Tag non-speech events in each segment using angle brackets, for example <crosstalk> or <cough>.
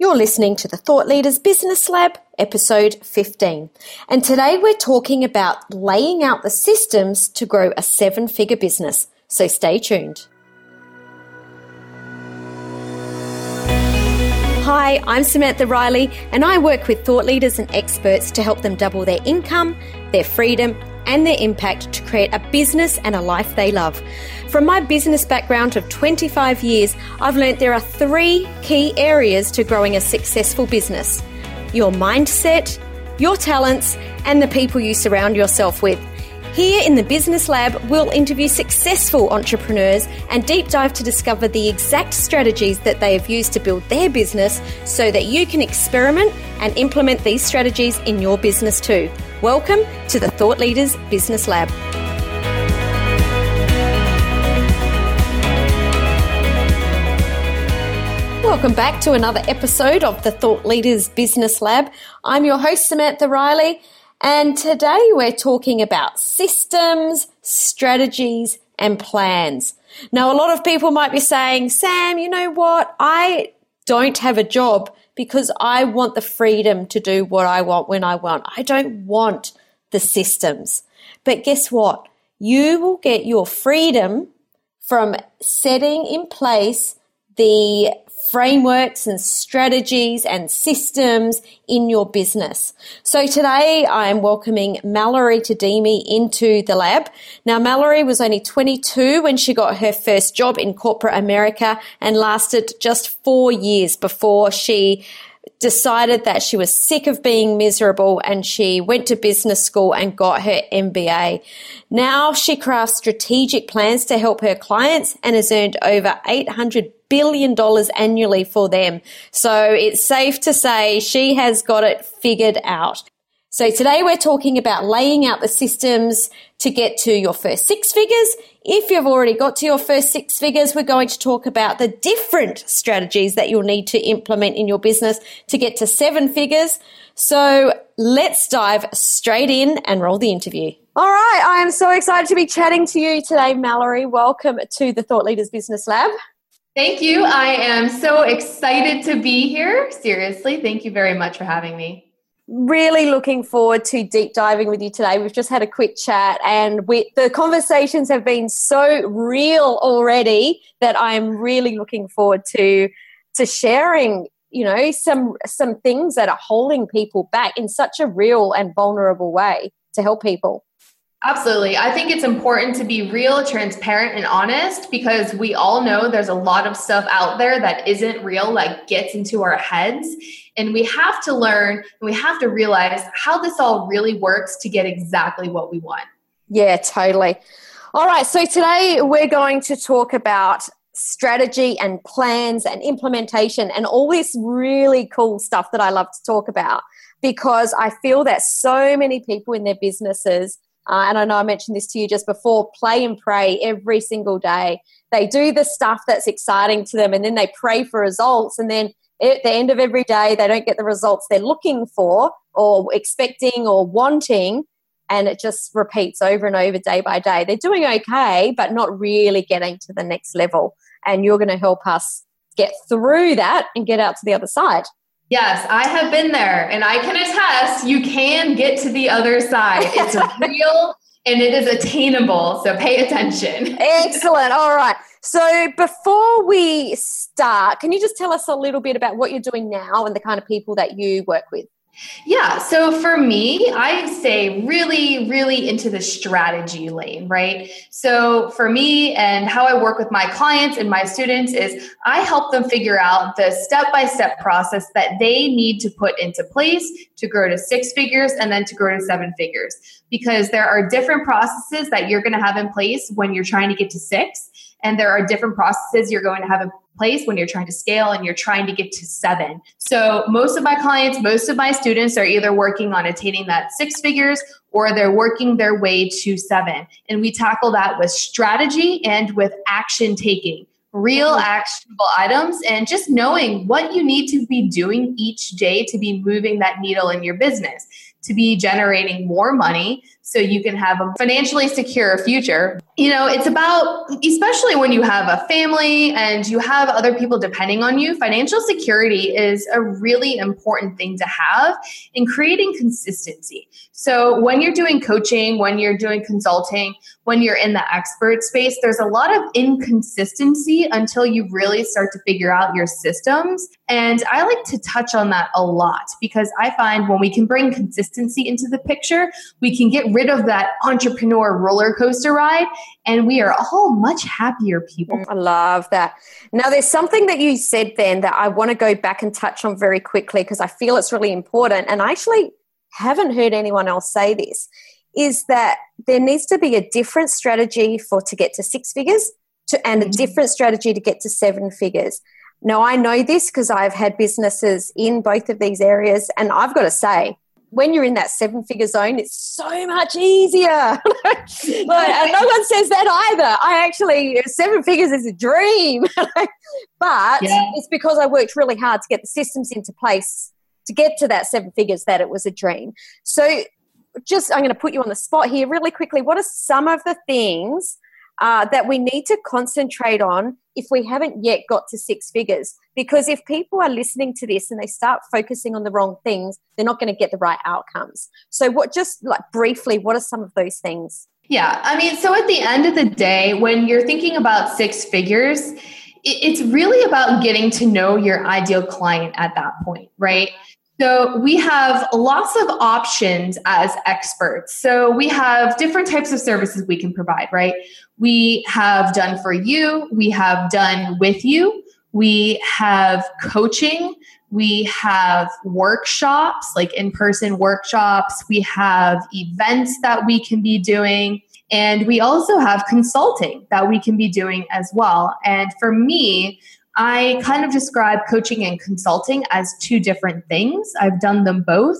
You're listening to the Thought Leaders Business Lab, episode 15. And today we're talking about laying out the systems to grow a seven figure business. So stay tuned. Hi, I'm Samantha Riley, and I work with thought leaders and experts to help them double their income, their freedom, and their impact to create a business and a life they love. From my business background of 25 years, I've learnt there are three key areas to growing a successful business your mindset, your talents, and the people you surround yourself with. Here in the Business Lab, we'll interview successful entrepreneurs and deep dive to discover the exact strategies that they have used to build their business so that you can experiment and implement these strategies in your business too. Welcome to the Thought Leaders Business Lab. Welcome back to another episode of the Thought Leaders Business Lab. I'm your host, Samantha Riley, and today we're talking about systems, strategies, and plans. Now, a lot of people might be saying, Sam, you know what? I don't have a job because I want the freedom to do what I want when I want. I don't want the systems. But guess what? You will get your freedom from setting in place the frameworks and strategies and systems in your business. So today I'm welcoming Mallory Tadimi into the lab. Now Mallory was only 22 when she got her first job in corporate America and lasted just four years before she decided that she was sick of being miserable and she went to business school and got her MBA. Now she crafts strategic plans to help her clients and has earned over 800 billion dollars annually for them. So it's safe to say she has got it figured out. So today we're talking about laying out the systems to get to your first six figures. If you've already got to your first six figures, we're going to talk about the different strategies that you'll need to implement in your business to get to seven figures. So let's dive straight in and roll the interview. All right. I am so excited to be chatting to you today, Mallory. Welcome to the Thought Leaders Business Lab. Thank you. I am so excited to be here. Seriously, thank you very much for having me. Really looking forward to deep diving with you today. We've just had a quick chat, and we, the conversations have been so real already that I'm really looking forward to to sharing. You know, some some things that are holding people back in such a real and vulnerable way to help people. Absolutely. I think it's important to be real, transparent, and honest because we all know there's a lot of stuff out there that isn't real, that gets into our heads. And we have to learn and we have to realize how this all really works to get exactly what we want. Yeah, totally. All right. So today we're going to talk about strategy and plans and implementation and all this really cool stuff that I love to talk about because I feel that so many people in their businesses uh, and I know I mentioned this to you just before play and pray every single day. They do the stuff that's exciting to them and then they pray for results. And then at the end of every day, they don't get the results they're looking for or expecting or wanting. And it just repeats over and over day by day. They're doing okay, but not really getting to the next level. And you're going to help us get through that and get out to the other side. Yes, I have been there and I can attest you can get to the other side. <laughs> It's real and it is attainable. So pay attention. Excellent. All right. So before we start, can you just tell us a little bit about what you're doing now and the kind of people that you work with? Yeah. So for me, I stay really, really into the strategy lane, right? So for me and how I work with my clients and my students is I help them figure out the step by step process that they need to put into place to grow to six figures and then to grow to seven figures. Because there are different processes that you're going to have in place when you're trying to get to six. And there are different processes you're going to have place when you're trying to scale and you're trying to get to seven. So, most of my clients, most of my students are either working on attaining that six figures or they're working their way to seven. And we tackle that with strategy and with action taking. Real mm-hmm. actionable items and just knowing what you need to be doing each day to be moving that needle in your business to be generating more money so you can have a financially secure future. You know, it's about, especially when you have a family and you have other people depending on you, financial security is a really important thing to have in creating consistency. So when you're doing coaching, when you're doing consulting, when you're in the expert space, there's a lot of inconsistency until you really start to figure out your systems. And I like to touch on that a lot because I find when we can bring consistency into the picture, we can get rid of that entrepreneur roller coaster ride and we are all much happier people. I love that. Now, there's something that you said then that I want to go back and touch on very quickly because I feel it's really important. And I actually haven't heard anyone else say this is that there needs to be a different strategy for to get to six figures to, and a mm-hmm. different strategy to get to seven figures. Now, I know this because I've had businesses in both of these areas, and I've got to say, when you're in that seven figure zone, it's so much easier. <laughs> like, and no one says that either. I actually, seven figures is a dream. <laughs> but yeah. it's because I worked really hard to get the systems into place to get to that seven figures that it was a dream. So just I'm going to put you on the spot here really quickly. What are some of the things uh, that we need to concentrate on if we haven't yet got to six figures? Because if people are listening to this and they start focusing on the wrong things, they're not going to get the right outcomes. So, what just like briefly, what are some of those things? Yeah, I mean, so at the end of the day, when you're thinking about six figures, it's really about getting to know your ideal client at that point, right? So we have lots of options as experts. So we have different types of services we can provide, right? We have done for you, we have done with you, we have coaching, we have workshops, like in person workshops, we have events that we can be doing. And we also have consulting that we can be doing as well. And for me, I kind of describe coaching and consulting as two different things. I've done them both,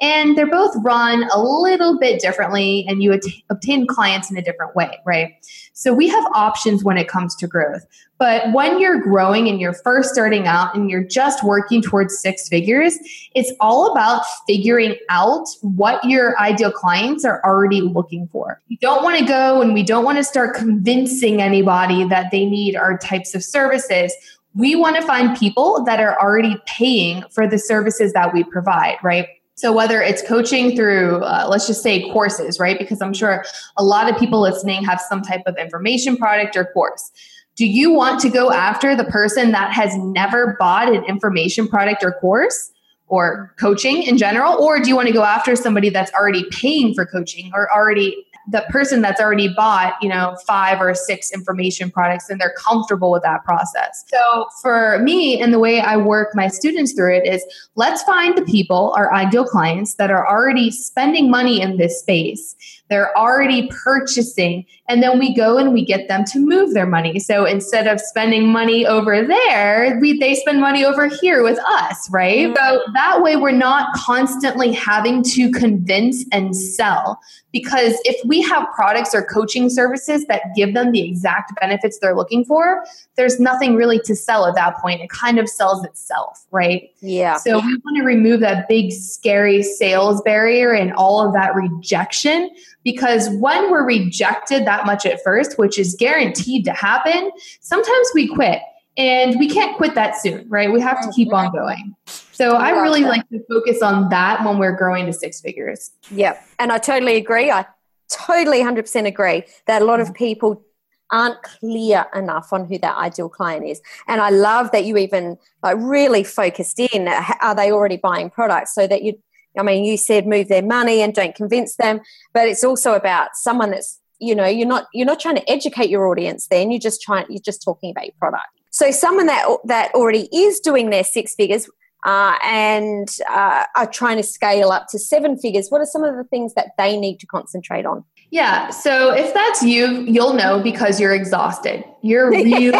and they're both run a little bit differently, and you obtain clients in a different way, right? So we have options when it comes to growth. But when you're growing and you're first starting out and you're just working towards six figures, it's all about figuring out what your ideal clients are already looking for. You don't want to go and we don't want to start convincing anybody that they need our types of services we want to find people that are already paying for the services that we provide, right? So whether it's coaching through, uh, let's just say courses, right? Because I'm sure a lot of people listening have some type of information product or course. Do you want to go after the person that has never bought an information product or course? or coaching in general or do you want to go after somebody that's already paying for coaching or already the person that's already bought, you know, five or six information products and they're comfortable with that process. So for me and the way I work my students through it is let's find the people, our ideal clients that are already spending money in this space they're already purchasing. And then we go and we get them to move their money. So instead of spending money over there, we, they spend money over here with us, right? Mm-hmm. So that way we're not constantly having to convince and sell. Because if we have products or coaching services that give them the exact benefits they're looking for, there's nothing really to sell at that point. It kind of sells itself, right? Yeah. So we want to remove that big, scary sales barrier and all of that rejection because when we're rejected that much at first, which is guaranteed to happen, sometimes we quit and we can't quit that soon, right? We have to keep on mm-hmm. going. So I really like to focus on that when we're growing to six figures. Yep. And I totally agree. I totally 100% agree that a lot of mm-hmm. people aren't clear enough on who their ideal client is. And I love that you even like really focused in are they already buying products so that you I mean, you said move their money and don't convince them, but it's also about someone that's you know you're not you're not trying to educate your audience then you're just trying you're just talking about your product. So someone that that already is doing their six figures uh, and uh, are trying to scale up to seven figures what are some of the things that they need to concentrate on? Yeah so if that's you you'll know because you're exhausted. You're <laughs> really,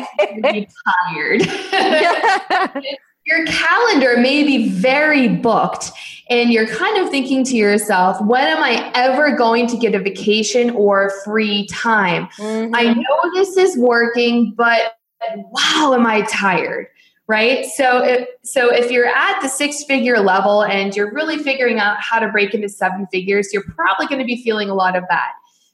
really tired <laughs> <laughs> your calendar may be very booked and you're kind of thinking to yourself, when am I ever going to get a vacation or free time? Mm-hmm. I know this is working, but wow, am I tired? right? So if, so if you're at the six figure level and you're really figuring out how to break into seven figures, you're probably going to be feeling a lot of that.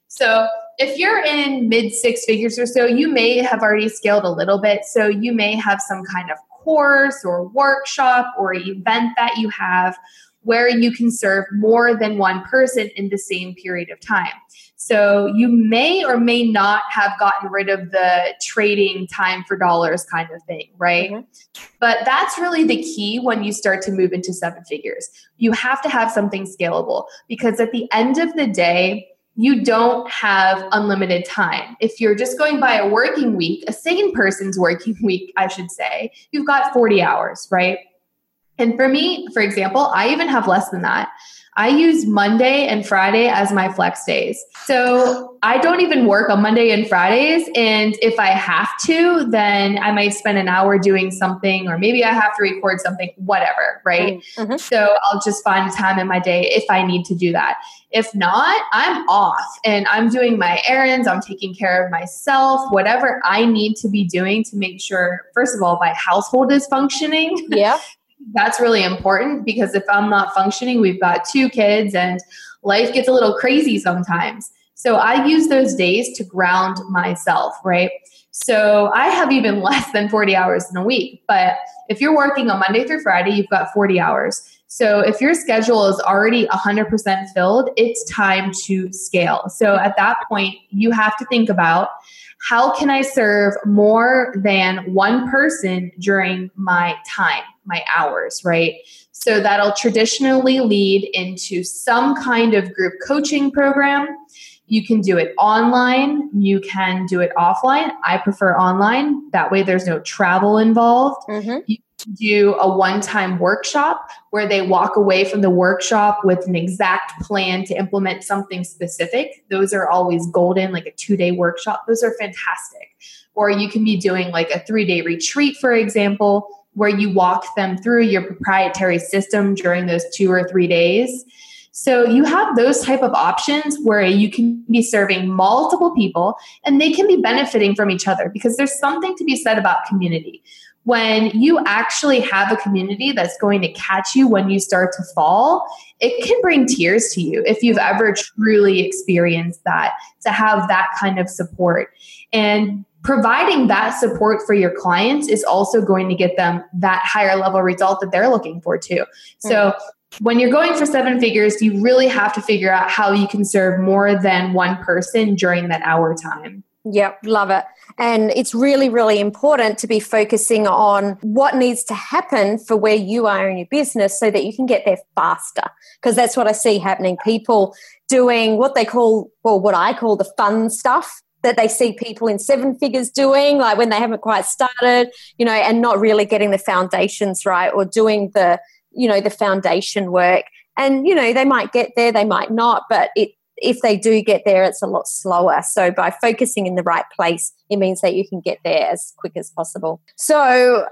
So if you're in mid six figures or so, you may have already scaled a little bit. So you may have some kind of course or workshop or event that you have where you can serve more than one person in the same period of time. So you may or may not have gotten rid of the trading time for dollars kind of thing, right? Mm-hmm. But that's really the key when you start to move into seven figures. You have to have something scalable because at the end of the day, you don't have unlimited time. If you're just going by a working week, a sane person's working <laughs> week, I should say, you've got 40 hours, right? And for me, for example, I even have less than that. I use Monday and Friday as my flex days. So I don't even work on Monday and Fridays. And if I have to, then I might spend an hour doing something, or maybe I have to record something, whatever, right? Mm-hmm. So I'll just find time in my day if I need to do that. If not, I'm off and I'm doing my errands, I'm taking care of myself, whatever I need to be doing to make sure, first of all, my household is functioning. <laughs> Yeah. that's really important because if I'm not functioning, we've got two kids and life gets a little crazy sometimes. So I use those days to ground myself, right? So I have even <laughs> less than 40 hours in a week. But if you're working on Monday through Friday, you've got 40 hours. So if your schedule is already 100% filled, it's time to scale. So at that point, you have to think about how can I serve more than one person during my time, my hours, right? So that'll traditionally lead into some kind of group coaching program. You can do it online, you can do it offline. I prefer online. That way, there's no travel involved. Mm-hmm. You do a one time workshop where they walk away from the workshop with an exact plan to implement something specific. Those are always golden, like a two day workshop. Those are fantastic. Or you can be doing like a three day retreat, for example, where you walk them through your proprietary system during those two or three days. So you have those type of options where you can be serving multiple people and they can be benefiting from each other because there's something to be said about community when you actually have a community that's going to catch you when you start to fall, it can bring tears to you if you've ever truly experienced that, to have that kind of support. And providing that support for your clients is also going to get them that higher level result that they're looking for too. So mm-hmm. when you're going for seven figures, you really have to figure out how you can serve more than one person during that hour time. Yep, love it. And it's really, really important to be focusing on what needs to happen for where you are in your business so that you can get there faster. Because that's what I see happening. People doing what they call, well, what I call the fun stuff that they see people in seven figures doing, like when they haven't quite started, you know, and not really getting the foundations right or doing the, you know, the foundation work. And, you know, they might get there, they might not, but it if they do get there, it's a lot slower. So by focusing in the right place, it means that you can get there as quick as possible. So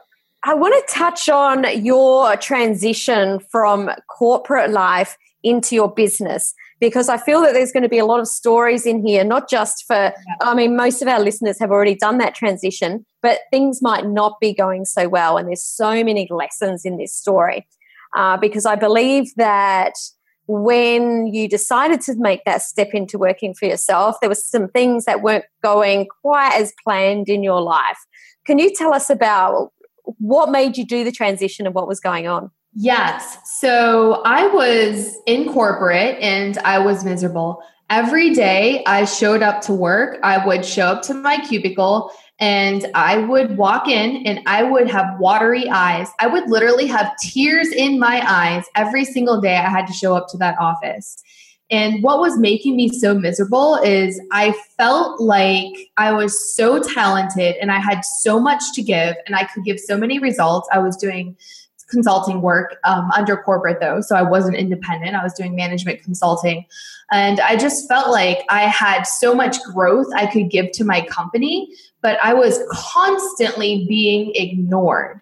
I want to touch on your transition from corporate life into your business because I feel that there's going to be a lot of stories in here, not just for, I mean, most of our listeners have already done that transition, but things might not be going so well. And there's so many lessons in this story uh, because I believe that when you decided to make that step into working for yourself, there were some things that weren't going quite as planned in your life. Can you tell us about what made you do the transition and what was going on? Yes. So I was in corporate and I was miserable. Every day I showed up to work, I would show up to my cubicle and I would walk in and I would have watery eyes. I would literally have tears in my eyes every single day I had to show up to that office. And what was making me so miserable is I felt like I was so talented and I had so much to give and I could give so many results. I was doing consulting work um, under corporate though so i wasn't independent i was doing management consulting and i just felt like i had so much growth i could give to my company but i was constantly being ignored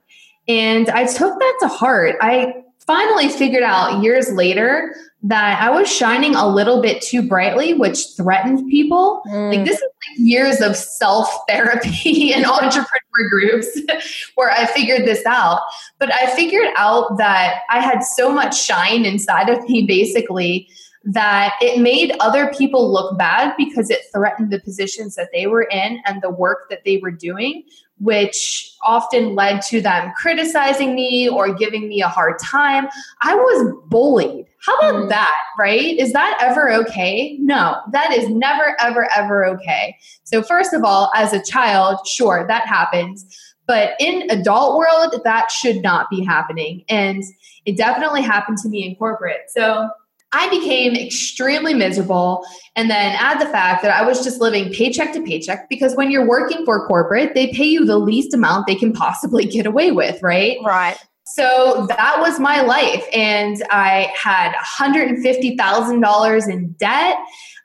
and i took that to heart i finally figured out years later that I was shining a little bit too brightly, which threatened people. Mm. Like this is like years of self therapy and <laughs> entrepreneur groups <laughs> where I figured this out. But I figured out that I had so much shine inside of me basically that it made other people look bad because it threatened the positions that they were in and the work that they were doing, which often led to them criticizing me or giving me a hard time. I was bullied. How about mm. that, right? Is that ever okay? No, that is never, ever, ever okay. So, first of all, as a child, sure, that happens. But in adult world, that should not be happening. And it definitely happened to me in corporate. So I became extremely miserable. And then add the fact that I was just living paycheck to paycheck because when you're working for corporate, they pay you the least amount they can possibly get away with, right? Right. So that was my life. And I had $150,000 in debt.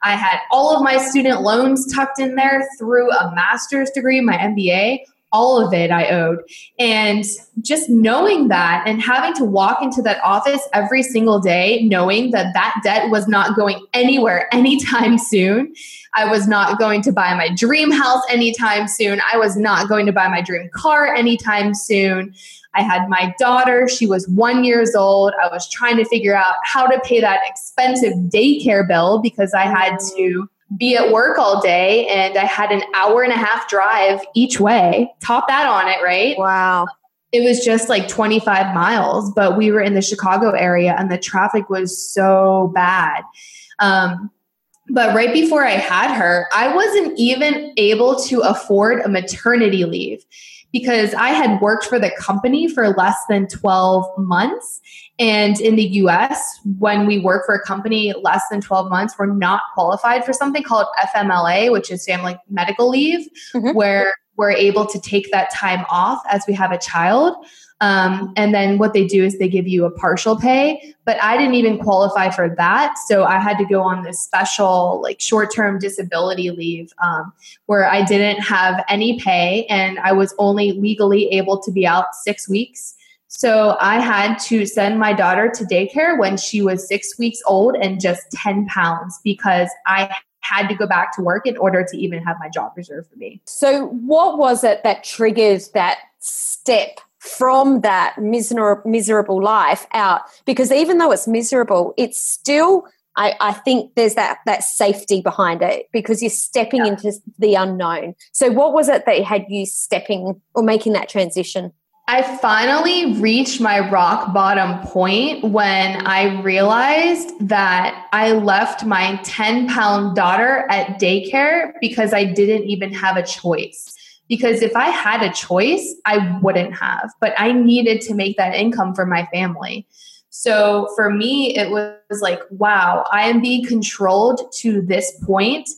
I had all of my student loans tucked in there through a master's degree, my MBA all of it I owed. And just knowing that and having to walk into that office every single day, knowing that that debt was not going anywhere anytime <laughs> soon. I was not going to buy my dream house anytime soon. I was not going to buy my dream car anytime soon. I had my daughter, she was one years old. I was trying to figure out how to pay that expensive daycare bill because I had to be at work all day and I had an hour and a half drive each way. Top that on it, right? Wow. It was just like 25 miles, but we were in the Chicago area and the traffic was so bad. Um, but right before I had her, I wasn't even able to afford a maternity leave because I had worked for the company for less than 12 months and in the US, when we work for a company less than 12 months, we're not qualified for something called FMLA, which is family medical leave, mm-hmm. where we're able to take that time off as we have a child. Um, and then what they do is they give you a partial pay, but I didn't even qualify for that. So I had to go on this special, like short term disability leave um, where I didn't have any pay and I was only legally able to be out six weeks. So I had to send my daughter to daycare when she was six weeks old and just 10 pounds because I had to go back to work in order to even have my job reserved for me. So, what was it that triggered that step from that miser- miserable life out? Because even though it's miserable, it's still I, I, think there's that that safety behind it because you're stepping yeah. into the unknown. So, what was it that had you stepping or making that transition? I finally reached my rock bottom point when I realized that I left my 10 pound daughter at daycare because I didn't even have a choice. Because if I had a choice, I wouldn't have, but I needed to make that income for my family. So for me, it was like, wow, I am being controlled to this point.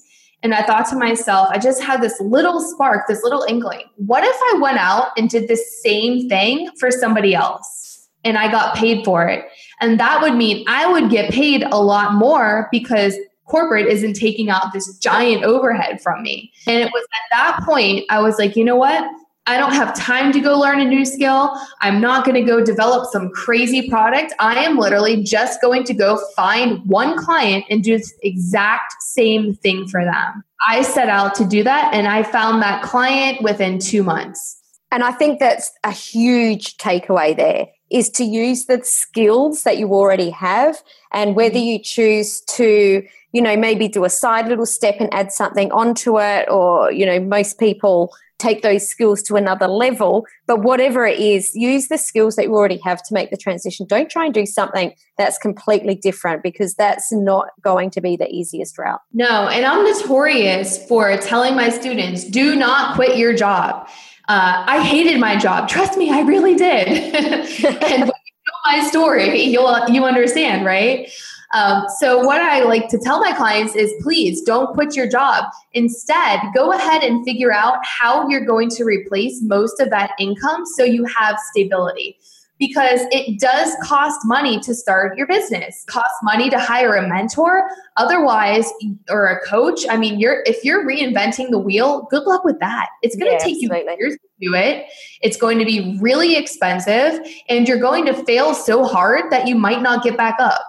and I thought to myself, I just had this little spark, this little inkling. What if I went out and did the same thing for somebody else and I got paid for it? And that would mean I would get paid a lot more because corporate isn't taking out this giant overhead from me. And it was at that point, I was like, you know what? I don't have time to go learn a new skill. I'm not going to go develop some crazy product. I am literally just going to go find one client and do the exact same thing for them. I set out to do that and I found that client within two months. And I think that's a huge takeaway there is to use the skills that you already have and whether mm-hmm. you choose to you know maybe do a side little step and add something onto it or you know most people take those skills to another level. But whatever it is, use the skills that you already have to make the transition. Don't try and do something that's completely different because that's not going to be the easiest route. No, and I'm notorious for telling my students do not quit your job. Uh, I hated my job. Trust me, I really did. <laughs> and when you know my story, you'll you understand, right? Um, so, what I like to tell my clients is please don't quit your job. Instead, go ahead and figure out how you're going to replace most of that income so you have stability. Because it does cost money to start your business costs money to hire a mentor. Otherwise or a coach i mean you're if you're reinventing the wheel good luck with that. It's going to yeah, take absolutely. you years to do it. It's going to be really expensive and you're going to fail so hard that you might not get back up.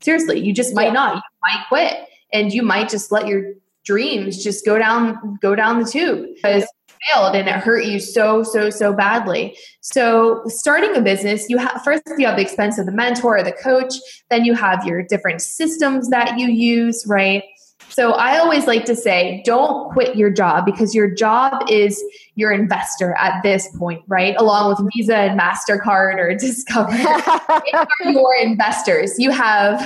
Seriously you just might yeah. not. You might quit and you might just let your dreams just go down go down the tube. Because failed and it hurt you so so so badly so starting a business you have first you have the expense of the mentor or the coach then you have your different systems that you use right so I always like to say, don't quit your job because your job is your investor at this point, right? Along with Visa and MasterCard or <laughs> Discover. are your investors. You have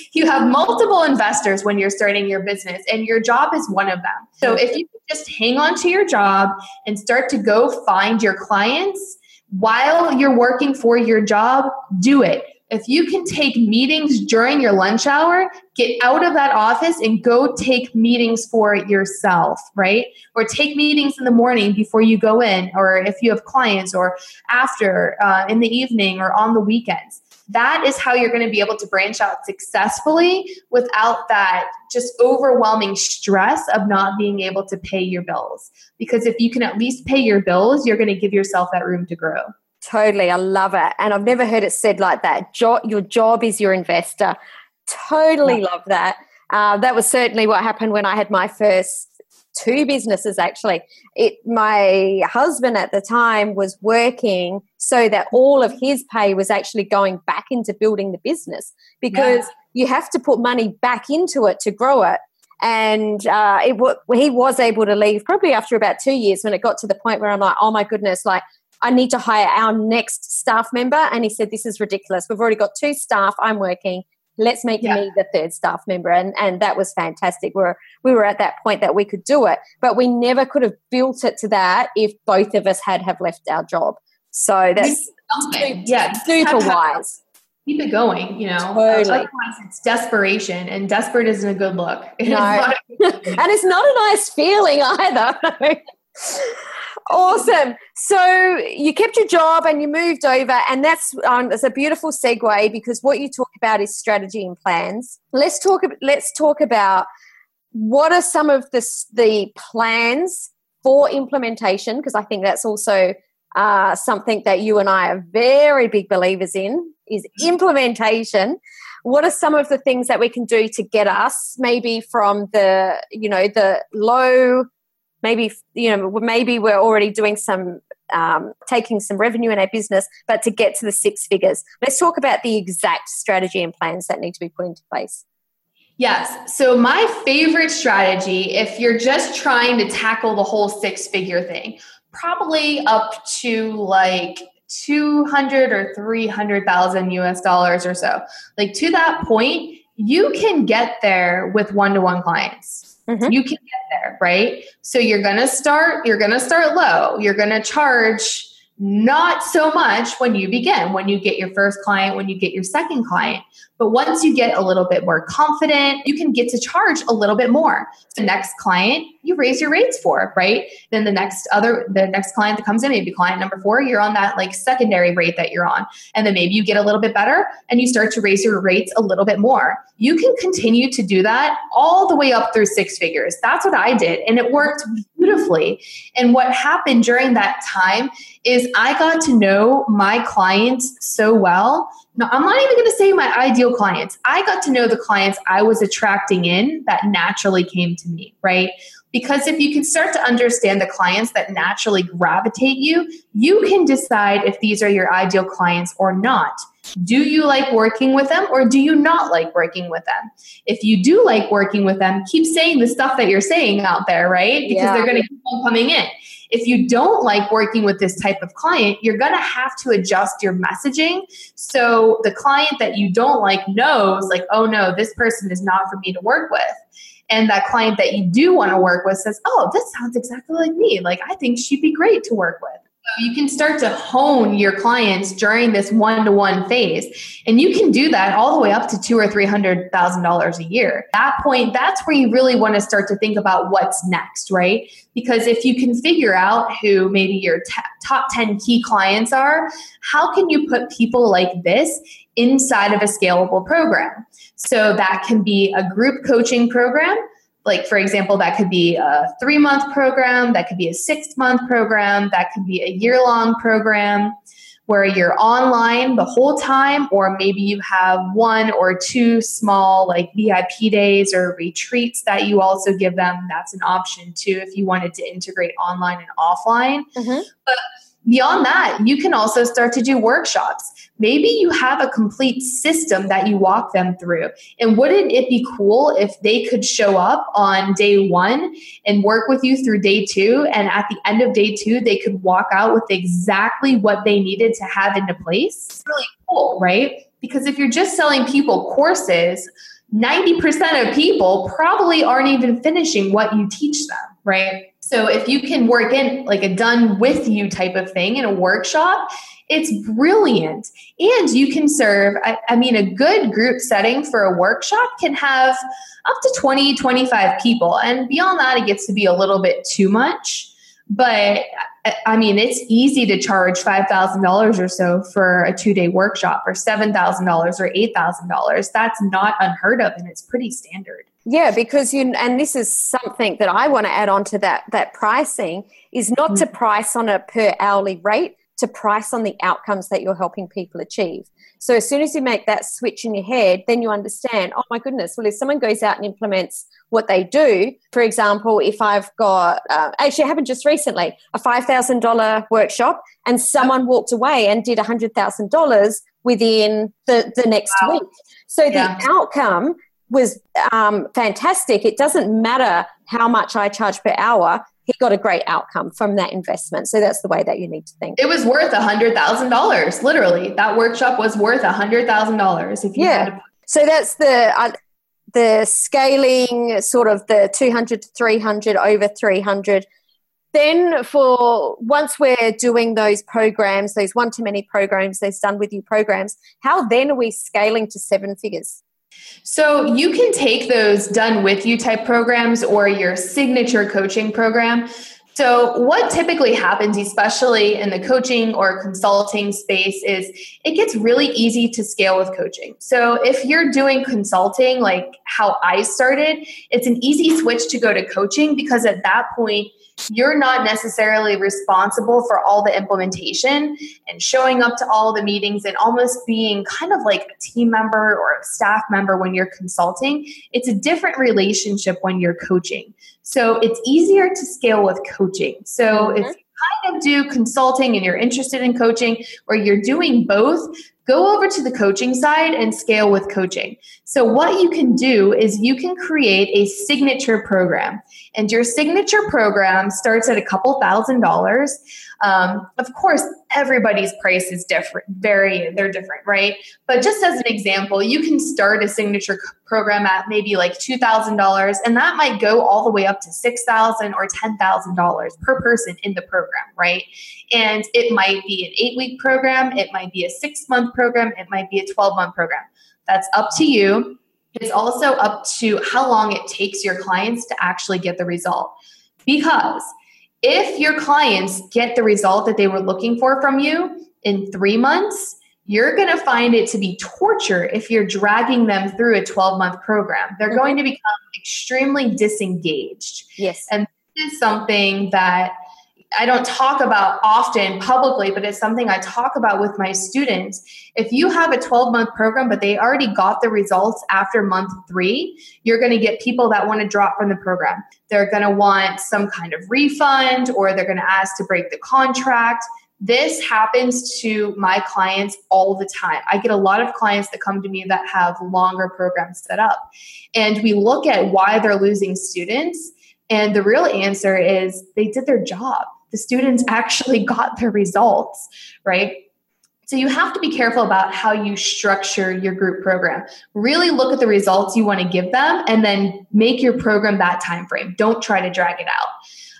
<laughs> you have multiple investors when you're starting your business, and your job is one of them. So if you just hang on to your job and start to go find your clients while you're working for your job, do it if you can take meetings during your lunch hour, get out of that office and go take meetings for yourself, right? Or take meetings in the morning before you go in, or if you have clients, or after uh, in the evening or on the weekends. That is how you're going to be able to branch out successfully without that just overwhelming stress of not being able to pay your bills. Because if you can at least pay your bills, you're going to give yourself that room to grow. Totally. I love it. And I've never heard it said like that. Jo- your job is your investor. Totally yeah. love that. Uh, that was certainly what happened when I had my first two businesses actually it my husband at the time was working so that all of his pay was actually going back into building the business because yeah. you have to put money back into it to grow it and uh, it w- he was able to leave probably after about two years when it got to the point where i'm like oh my goodness like I need to hire our next staff member. And he said, This is ridiculous. We've already got two staff. I'm working. Let's make yeah. me the third staff member. And, and that was fantastic. We're, we were at that point that we could do it. But we never could have built it to that if both of us had have left our job. So that's super, yeah, super wise. Keep it going, you know. Totally. Otherwise, it's desperation, and desperate isn't a good look. No. <laughs> and it's not a nice feeling either. <laughs> Awesome. So you kept your job and you moved over, and that's um, that's a beautiful segue because what you talk about is strategy and plans. Let's talk. Let's talk about what are some of the the plans for implementation because I think that's also uh, something that you and I are very big believers in is implementation. What are some of the things that we can do to get us maybe from the you know the low maybe you know maybe we're already doing some um, taking some revenue in our business but to get to the six figures let's talk about the exact strategy and plans that need to be put into place Yes. So, my favorite strategy, if you're just trying to tackle the whole six figure thing, probably up to like 200 or 300,000 US dollars or so. Like to that point, you can get there with one to one clients. Mm-hmm. You can get there, right? So you're going to start you're going to start low. You're going to charge not so much when you begin, when you get your first client, when you get your second client. But once you get a little bit more confident, you can get to charge a little bit more. The next client, you raise your rates for, right? Then the next other, the next client that comes in, maybe client number four, you're on that like secondary rate that you're on. And then maybe you get a little bit better and you start to raise your rates a little bit more. You can continue to do that all the way up through six figures. That's what I did. And it worked beautifully. And what happened during that time is I got to know my clients so well. Now, I'm not even going to say my ideal clients. I got to know the clients I was attracting in that naturally came to me, right? Because if you can start to understand the clients that naturally gravitate you, you can decide if these are your ideal clients or not. Do you like working with them or do you not like working with them? If you do like working with them, keep saying the stuff that you're saying out there, right? Because yeah. they're going to keep on coming in. If you don't like working with this type of client, you're going to have to adjust your messaging so the client that you don't like knows, like, oh no, this person is not for me to work with. And that client that you do want to work with says, oh, this sounds exactly like me. Like, I think she'd be great to work with. You can start to hone your clients during this one-to-one phase, and you can do that all the way up to two or three hundred thousand dollars a year. At that point, that's where you really want to start to think about what's next, right? Because if you can figure out who maybe your t- top ten key clients are, how can you put people like this inside of a scalable program? So that can be a group coaching program like for example that could be a three month program that could be a six month program that could be a year long program where you're online the whole time or maybe you have one or two small like vip days or retreats that you also give them that's an option too if you wanted to integrate online and offline mm-hmm. but beyond that you can also start to do workshops maybe you have a complete system that you walk them through. And wouldn't it be cool if they could show up on day one and work with you through day two? And at the end of day two, they could walk out with exactly what they needed to have into place? It's really cool, right? Because if you're just selling people courses, 90% of people probably aren't even finishing what you teach them, right? So if you can work in like a done with you type of thing in a workshop, it's brilliant. And you can serve, I, I, mean, a good group setting for a workshop can have up to 20, 25 people. And beyond that, it gets to be a little bit too much. But I mean, it's easy to charge $5,000 or so for a two day workshop or $7,000 or $8,000. That's not unheard of and it's pretty standard. Yeah, because you and this is something that I want to add on to that that pricing is not mm-hmm. to price on a per hourly rate, to price on the outcomes that you're helping people achieve. So as soon as you make that switch in your head, then you understand, oh my goodness, well, if someone goes out and implements what they do, for example, if I've got, uh, actually, it happened just recently, a $5,000 workshop, and someone walked away and did $100,000 within the, the next wow. week. So yeah. the outcome was um, fantastic. It doesn't matter how much I charge per hour he got a great outcome from that investment. So that's the way that you need to think. It was worth a hundred thousand dollars. Literally, that workshop was worth a hundred thousand dollars. If you yeah. To- so that's the uh, the scaling, sort of the two hundred to three hundred over three hundred. Then, for once we're doing those programs, those one to many programs, those done with you programs, how then are we scaling to seven figures? So you can take those done with you type programs or your signature coaching program. So, what typically happens, especially in the coaching or consulting space, is it gets really easy to scale with coaching. So, if you're doing consulting, like how I started, it's an easy switch to go to coaching because at that point, you're not necessarily responsible for all the implementation and showing up to all the meetings and almost being kind of like a team member or a staff member when you're consulting. It's a different relationship when you're coaching. So it's easier to scale with coaching. So mm-hmm. if you kind of do consulting and you're interested in coaching or you're doing both, go over to the coaching side and scale with coaching. So, what you can do is you can create a signature program, and your signature program starts at a couple thousand dollars. Um, of course, everybody's price is different, very, they're different, right? But just as an example, you can start a signature program at maybe like $2,000, and that might go all the way up to 6,000 or $10,000 per person in the program, right? And it might be an eight week program, it might be a six month program, it might be a 12 month program. That's up to you. It's also up to how long it takes your clients to actually get the result. Because if your clients get the result that they were looking for from you in three months, you're going to find it to be torture if you're dragging them through a 12 month program. They're mm-hmm. going to become extremely disengaged. Yes. And this is something that I don't talk about often publicly, but it's something I talk about with my students. If you have a 12 month program, but they already got the results after month three, you're going to get people that want to drop from the program. They're going to want some kind of refund or they're going to ask to break the contract. This happens to my clients all the time. I get a lot of clients that come to me that have longer programs set up. And we look at why they're losing students. And the real answer is they did their job the students actually <laughs> got their results, right? So you have to be careful about how you structure your group program. Really look at the results you want to give them and then make your program that time frame. Don't try to drag it out.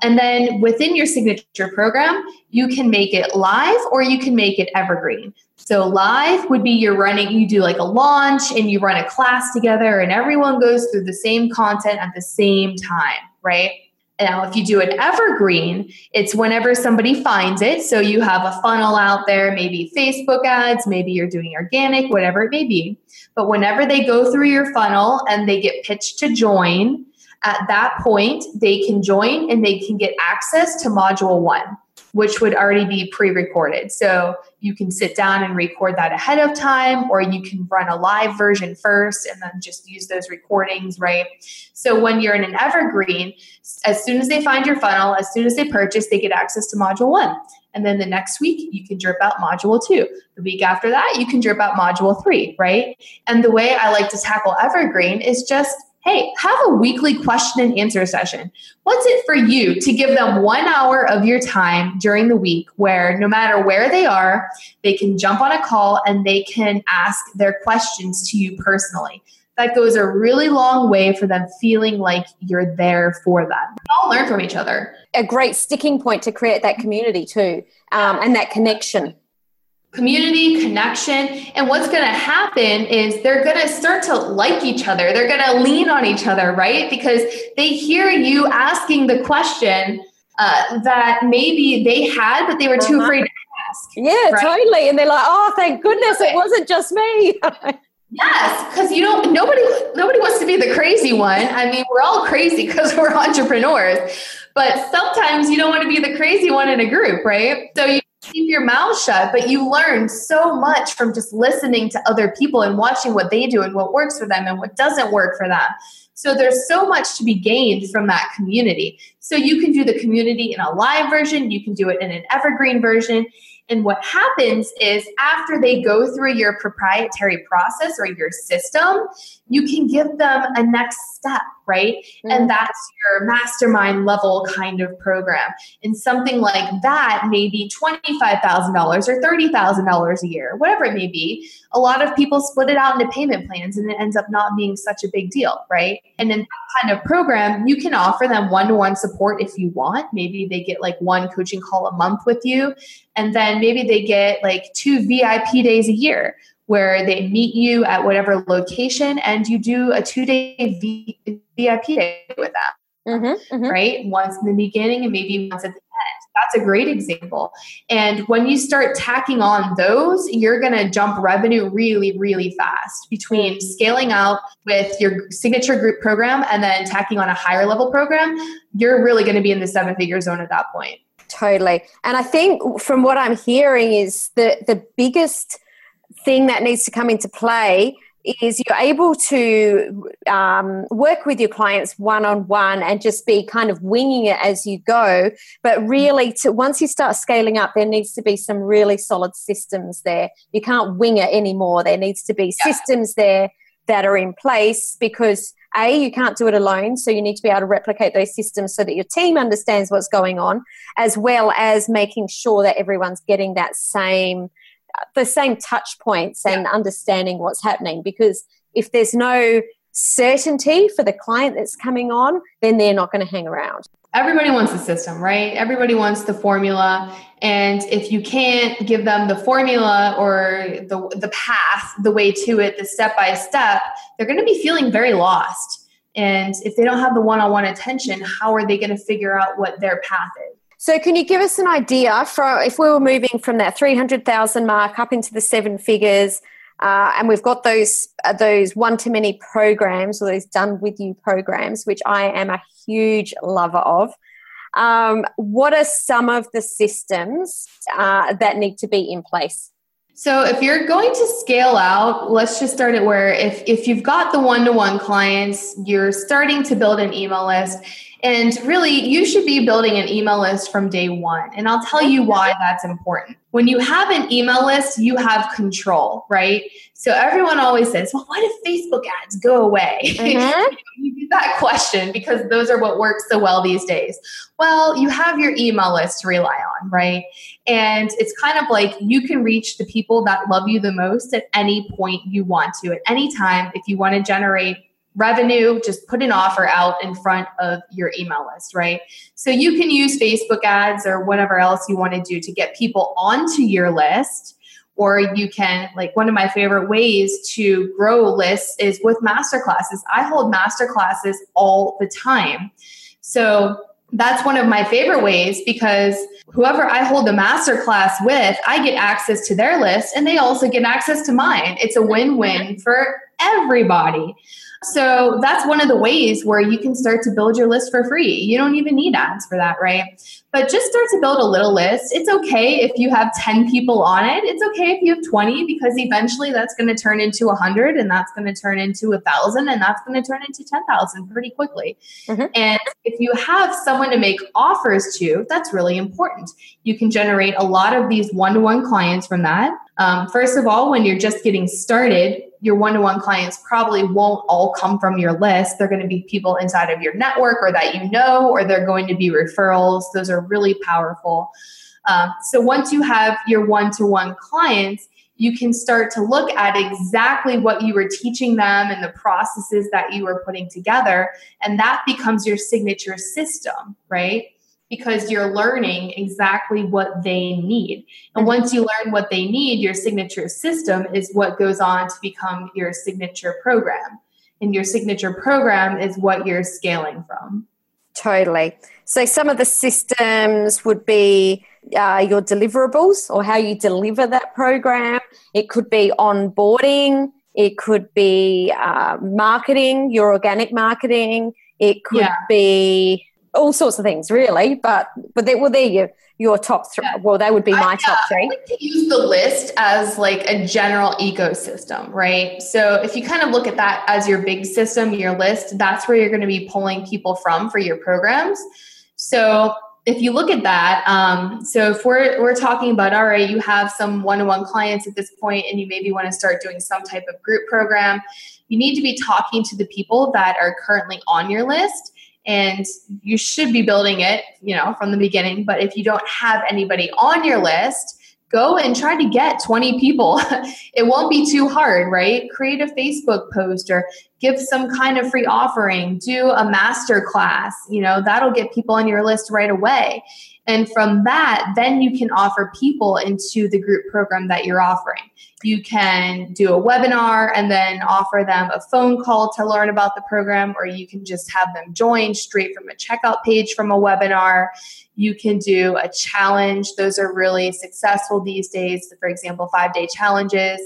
And then within your signature program, you can make it live or you can make it evergreen. So live would be you're running, you do like a launch and you run a class together and everyone goes through the same content at the same time, right? Now, if you do an evergreen, it's whenever somebody finds it. So you have a funnel out there, maybe Facebook ads, maybe you're doing organic, whatever it may be. But whenever they go through your funnel and they get pitched to join, at that point, they can join and they can get access to module one, which would already be pre recorded. So you can sit down and record that ahead of time, or you can run a live version first and then just use those recordings, right? So when you're in an evergreen, as soon as they find your funnel, as soon as they purchase, they get access to module one. And then the next week, you can drip out module two. The week after that, you can drip out module three, right? And the way I like to tackle evergreen is just hey, have a weekly question and answer session. What's it for you to give them one hour of your time during the week where no matter where they are, they can jump on a call and they can ask their questions to you personally? That goes a really long way for them feeling like you're there for them. We All learn from each other. A great sticking point to create that community too, um, and that connection community connection and what's going to happen is they're going to start to like each other. They're going to lean on each other right? Because they hear you asking the question uh, that maybe they had but they were too uh-huh. afraid to ask yeah right? totally. And they're like oh thank goodness it wasn't just me. Yes because you don't nobody nobody wants to be the crazy one. I mean we're all crazy because <laughs> we're entrepreneurs. But sometimes you don't want to be the crazy one in a group right? So you keep your mouth shut, but you learn so much from just listening to other people and watching what they do and what works for them and what doesn't work for them. So there's so much to be gained from that community. So you can do the community in a live version, you can do it in an evergreen version. And what happens is after they go through your proprietary process or your system, you can give them a next step, right? Mm-hmm. And that's your mastermind level kind of program. And something like that may be $25,000 or $30,000 a year, whatever it may be. A lot of people split it out into payment plans and it ends up not being such a big deal, right? And in that kind of program, you can offer them one to one support if you want. Maybe they get like one coaching call a month with you. And then maybe they get like two VIP days a year where they meet you at whatever location and you do a two day VIP day with them. Mm-hmm, mm-hmm. Right? Once in the beginning and maybe once at the end. That's a great example. And when you start tacking on those, you're going to jump revenue really, really fast between mm. scaling out with your signature group program and then tacking on a higher level program. You're really going to be in the seven figure zone at that point. Totally. And I think from what I'm hearing is that the biggest thing that needs to come into play is you're able to um, work with your clients one on one and just be kind of winging it as you go. But really, to, once you start scaling up, there needs to be some really solid systems there. You can't wing it anymore. There needs to be yeah. systems there that are in place because a you can't do it alone so you need to be able to replicate those systems so that your team understands what's going on as well as making sure that everyone's getting that same the same touch points and yeah. understanding what's happening because if there's no certainty for the client that's coming on then they're not going to hang around. Everybody wants the system right? Everybody wants the formula. And if you can't give them the formula or the, the path the way to it the step by step they're going to be feeling very lost. And if they don't have the one-on-one attention how are they going to figure out what their path is so, can you give us an idea for if we were moving from that three hundred thousand mark up into the seven figures, uh, and we've got those uh, those one to many programs or those done with you programs, which I am a huge lover of. Um, what are some of the systems uh, that need to be in place? So if you're going to scale out, let's just start it where if if you've got the one-to-one clients, you're starting to build an email list And really, you should be building an email list from day one. And I'll tell you why that's important. When you have an email list, you have control, right? So everyone always says, well, what if Facebook ads go away? <laughs> Mm-hmm. you get that question because those are what works so well these days. Well, you have your email list to rely on, right? And it's kind of like you can reach the people that love you the most at any point you want to, at any time. If you want to generate revenue, just put an offer out in front of your email list, right? So you can use Facebook ads or whatever else you want to do to get people onto your list. Or you can, like, one of my favorite ways to grow lists is with masterclasses. I hold masterclasses all the time. So that's one of my favorite ways because whoever I hold a masterclass with, I get access to their list and they also get access to mine. It's a win win for everybody. So that's one of the ways where you can start to build your list for free. You don't even need ads for that, right? But just start to build a little list. It's okay if you have 10 people on it. It's okay if you have 20 because eventually that's going to turn into 100 and that's going to turn into 1,000 and that's going to turn into 10,000 pretty quickly. Mm-hmm. And if you have someone to make offers to, that's really important. You can generate a lot of these one to one clients from that. Um, first of all, when you're just getting started, your one to one clients probably won't all come from your list. They're going to be people inside of your network or that you know, or they're going to be referrals. Those are really powerful. Um, so once you have your one to one clients, you can start to look at exactly what you were teaching them and the processes that you were putting together. And that becomes your signature system, right? Because you're learning exactly what they need. And once you learn what they need, your signature system is what goes on to become your signature program. And your signature program is what you're scaling from. Totally. So, some of the systems would be uh, your deliverables or how you deliver that program. It could be onboarding, it could be uh, marketing, your organic marketing, it could yeah. be all sorts of things, really. But but they, well, they're your your top three. Well, they would be my I, top three. I like to use the list as like a general ecosystem, right? So if you kind of look at that as your big system, your list, that's where you're going to be pulling people from for your programs. So if you look at that, um, so if we're we're talking about all right, you have some one-on-one clients at this point, and you maybe want to start doing some type of group program, you need to be talking to the people that are currently on your list and you should be building it, you know, from the beginning. But if you don't have anybody on your list, go and try to get 20 people. <laughs> it won't be too hard, right? Create a Facebook post or give some kind of free offering, do a master class, you know, that'll get people on your list right away. And from that, then you can offer people into the group program that you're offering. You can do a webinar and then offer them a phone call to learn about the program, or you can just have them join straight from a checkout page from a webinar. You can do a challenge. Those are really successful these days. For example, five day challenges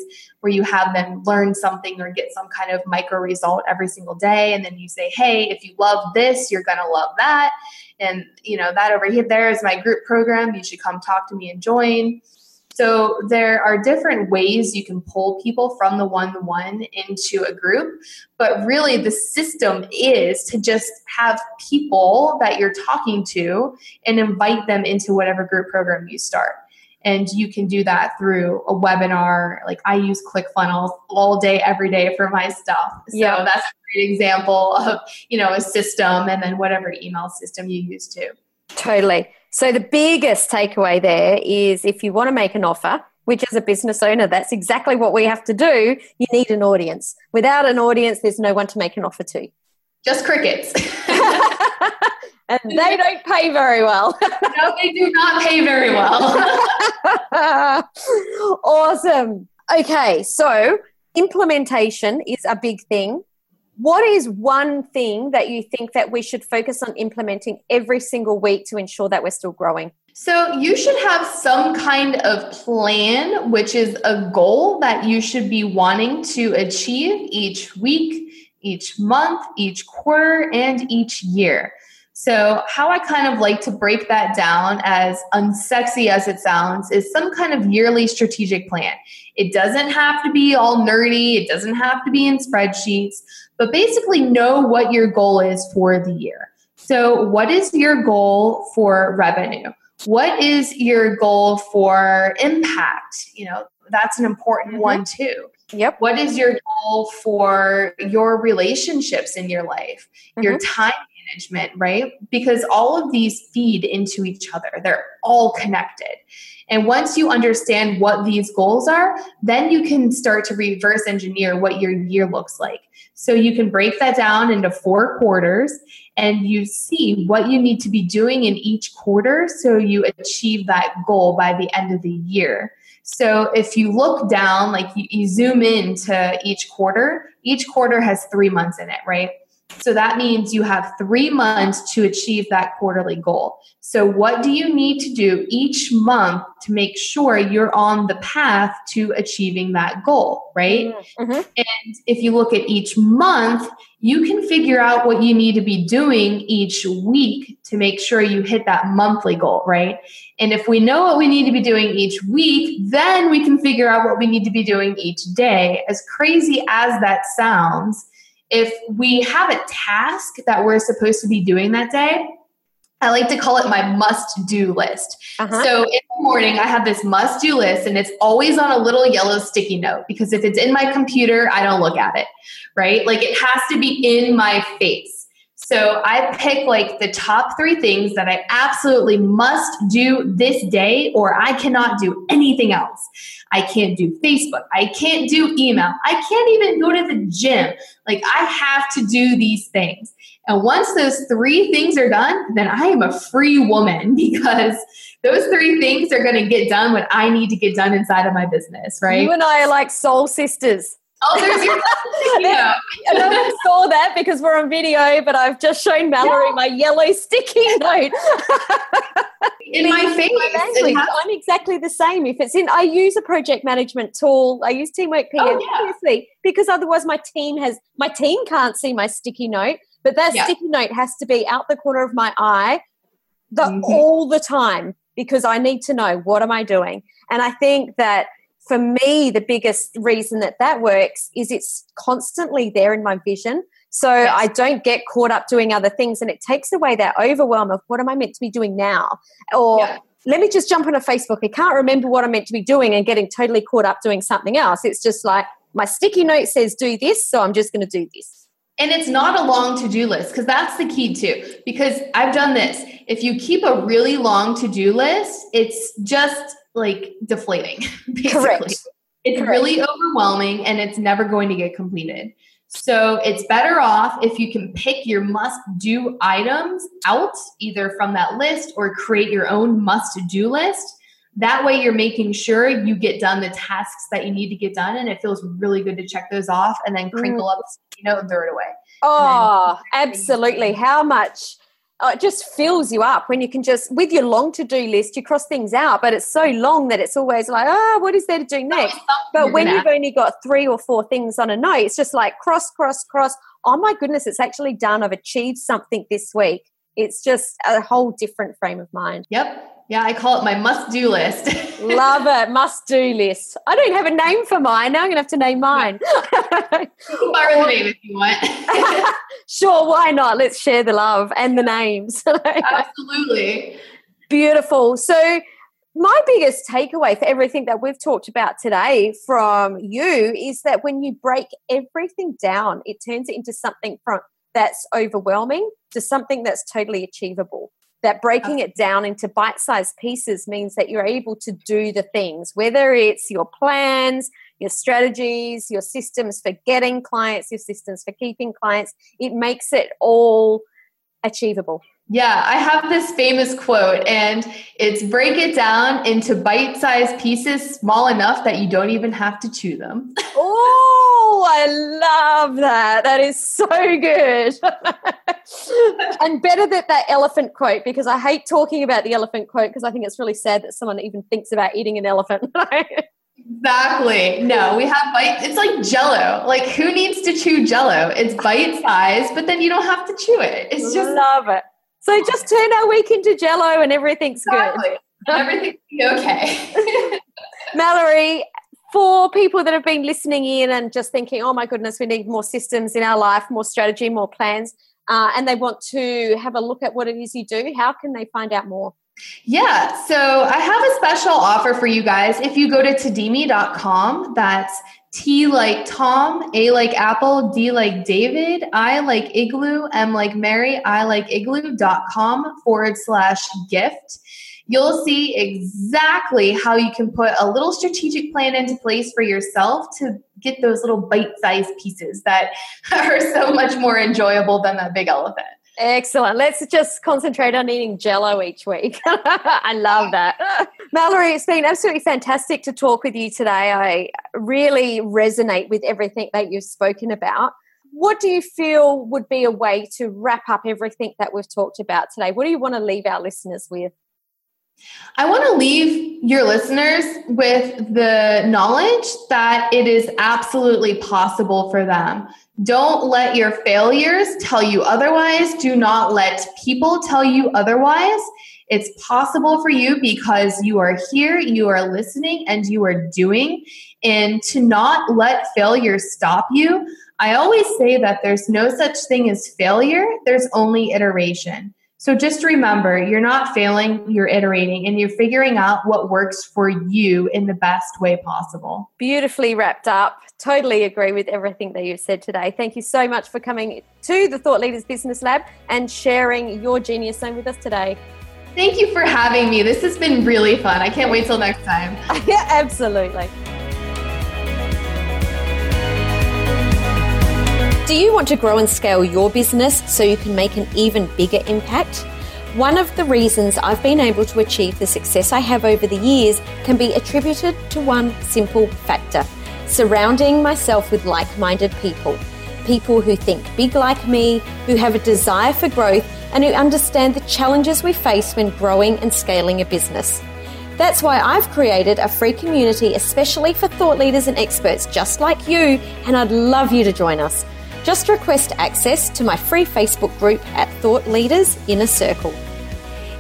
where you have them learn something or get some kind of micro result every single day. And then you say, hey, if you love this, you're going to love that. And, you know, that over here, there is my group program. You should come talk to me and join. So there are different ways you can pull people from the one to one into a group, but really the system is to just have people that you're talking to and invite them into whatever group program you start. And you can do that through a webinar. Like I use ClickFunnels all day, every day for my stuff. So yeah. that's a great example of, you know, a system and then whatever email system you use too. Totally. So the biggest takeaway there is if you want to make an offer, which as a business owner, that's exactly what we have to do. You need an audience. Without an audience, there's no one to make an offer to. Just crickets. <laughs> <laughs> and they <laughs> don't pay very well. <laughs> no, they do not pay very well. <laughs> awesome. Okay, so implementation is a big thing what is one thing that you think that we should focus on implementing every single week to ensure that we're still growing so you should have some kind of plan which is a goal that you should be wanting to achieve each week each month each quarter and each year so, how I kind of like to break that down, as unsexy as it sounds, is some kind of yearly strategic plan. It doesn't have to be all nerdy, it doesn't have to be in spreadsheets, but basically know what your goal is for the year. So, what is your goal for revenue? What is your goal for impact? You know, that's an important mm-hmm. one too. Yep. What is your goal for your relationships in your life, mm-hmm. your time management, right? Because all of these feed into each other, they're all connected. And once you understand what these goals are, then you can start to reverse engineer what your year looks like. So you can break that down into four quarters and you see what you need to be doing in each quarter so you achieve that goal by the end of the year. So if you look down, like you, you zoom into each quarter, each quarter has three months in it, right? So that means you have three months to achieve that quarterly goal. So, what do you need to do each month to make sure you're on the path to achieving that goal, right? Mm-hmm. And if you look at each month, you can figure out what you need to be doing each week to make sure you hit that monthly goal, right? And if we know what we need to be doing each week, then we can figure out what we need to be doing each day. As crazy as that sounds, if we have a task that we're supposed to be doing that day, I like to call it my must do list. Uh-huh. So in the morning, I have this must do list, and it's always on a little yellow sticky note because if it's in my computer, I don't look at it, right? Like it has to be in my face. So I pick like the top three things that I absolutely must do this day, or I cannot do anything else. I can't do Facebook. I can't do email. I can't even go to the gym. Like I have to do these things. And once those three things are done, then I am a free woman <laughs> because those three things are going to get done what I need to get done inside of my business, right? You and I are like soul sisters. Oh, there's your <laughs> yeah. I don't saw that because we're on video, but I've just shown Mallory yeah. my yellow sticky <laughs> note. in my face. My I'm exactly the same. If it's in, I use a project management tool. I use Teamwork PM, oh, yeah. obviously, because otherwise my team has my team can't see my sticky note. But that sticky note has to be out the corner of my eye the mm-hmm. all the time because I need to know what am I doing. And I think that for me, the biggest reason that that works is it's constantly there in my vision. So yes. I don't get caught up doing other things and it takes away that overwhelm of what am I meant to be doing now? Or yeah. let me just jump on a Facebook. I can't remember what I'm meant to be doing and getting totally caught up doing something else. It's just like my sticky note says do this, so I'm just going to do this. And it's not a long to do list because that's the key too. Because I've done this. If you keep a really long to do list, it's just like deflating, <laughs> basically. Correct. It's Correct. really overwhelming and it's never going to get completed. So it's better off if you can pick your must do items out either from that list or create your own must do list. That way, you're making sure you get done the tasks that you need to get done, and it feels really good to check those off and then crinkle mm. up, you know, and throw it away. Oh, absolutely! How much oh, it just fills you up when you can just with your long to do list you cross things out but it's so long that it's always like oh what is there to do next but when you've only got three or four things on a note it's just like cross cross cross oh my goodness it's actually done i've achieved something this week it's just a whole different frame of mind yep yeah, I call it my must do list. <laughs> Love it. Must do list. I don't have a name for mine. Now I'm going to have to name mine. you can borrow the name if you want. <laughs> sure, why not? Let's share the love and the names. <laughs> Absolutely. Beautiful. So, my biggest takeaway for everything that we've talked about today from you is that when you break everything down, it turns it into something from that's overwhelming to something that's totally achievable that breaking it down into bite sized pieces means that you're able to do the things, whether it's your plans, your strategies, your systems for getting clients, your systems for keeping clients. It makes it all achievable. Yeah, I have this famous quote, and it's break it down into bite sized pieces small enough that you don't even have to chew them. <laughs> oh, I love that. That is so good. <laughs> and better than that elephant quote because I hate talking about the elephant quote because I think it's really sad that someone even thinks about eating an elephant. <laughs> Exactly. No, we have bite. It's like Jello. Like who needs to chew Jello? It's bite size, but then you don't have to chew it. It's just love it. So just turn our week into Jello, and everything's exactly. good. Everything's okay. <laughs> Mallory, for people that have been listening in and just thinking, "Oh my goodness, we need more systems in our life, more strategy, more plans." uh, and they want to have a look at what it is you do, how can they find out more? Yeah, so I have a special offer for you guys. If you go to tadimi.com, that's T like Tom, A like Apple, D like David, I like Igloo, M like Mary, I like Igloo.com forward slash gift. You'll see exactly how you can put a little strategic plan into place for yourself to get those little bite sized pieces that <laughs> are so much more enjoyable than that big elephant. Excellent. Let's just concentrate on eating jello each week. <laughs> I love that. Mallory, it's been absolutely fantastic to talk with you today. I really resonate with everything that you've spoken about. What do you feel would be a way to wrap up everything that we've talked about today? What do you want to leave our listeners with? I want to leave your listeners with the knowledge that it is absolutely possible for them. Don't let your failures tell you otherwise. Do not let people tell you otherwise. It's possible for you because you are here, you are listening, and you are doing. And to not let failure stop you. I always say that there's no such thing as failure, there's only iteration. So just remember, you're not failing, you're iterating and you're figuring out what works for you in the best way possible. Beautifully wrapped up. Totally agree with everything that you've said today. Thank you so much for coming to the Thought Leaders Business Lab and sharing your genius zone with us today. Thank you for having me. This has been really fun. I can't wait till next time. <laughs> yeah, absolutely. Do you want to grow and scale your business so you can make an even bigger impact? One of the reasons I've been able to achieve the success I have over the years can be attributed to one simple factor surrounding myself with like minded people. People who think big like me, who have a desire for growth, and who understand the challenges we face when growing and scaling a business. That's why I've created a free community especially for thought leaders and experts just like you, and I'd love you to join us. Just request access to my free Facebook group at Thought Leaders Inner Circle.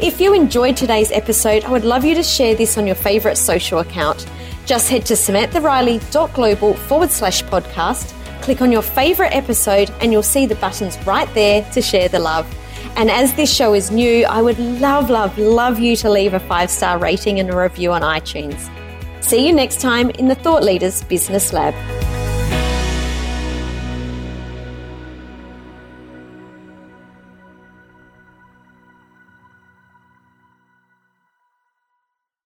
If you enjoyed today's episode, I would love you to share this on your favourite social account. Just head to samanthariley.global forward slash podcast, click on your favourite episode, and you'll see the buttons right there to share the love. And as this show is new, I would love, love, love you to leave a five star rating and a review on iTunes. See you next time in the Thought Leaders Business Lab.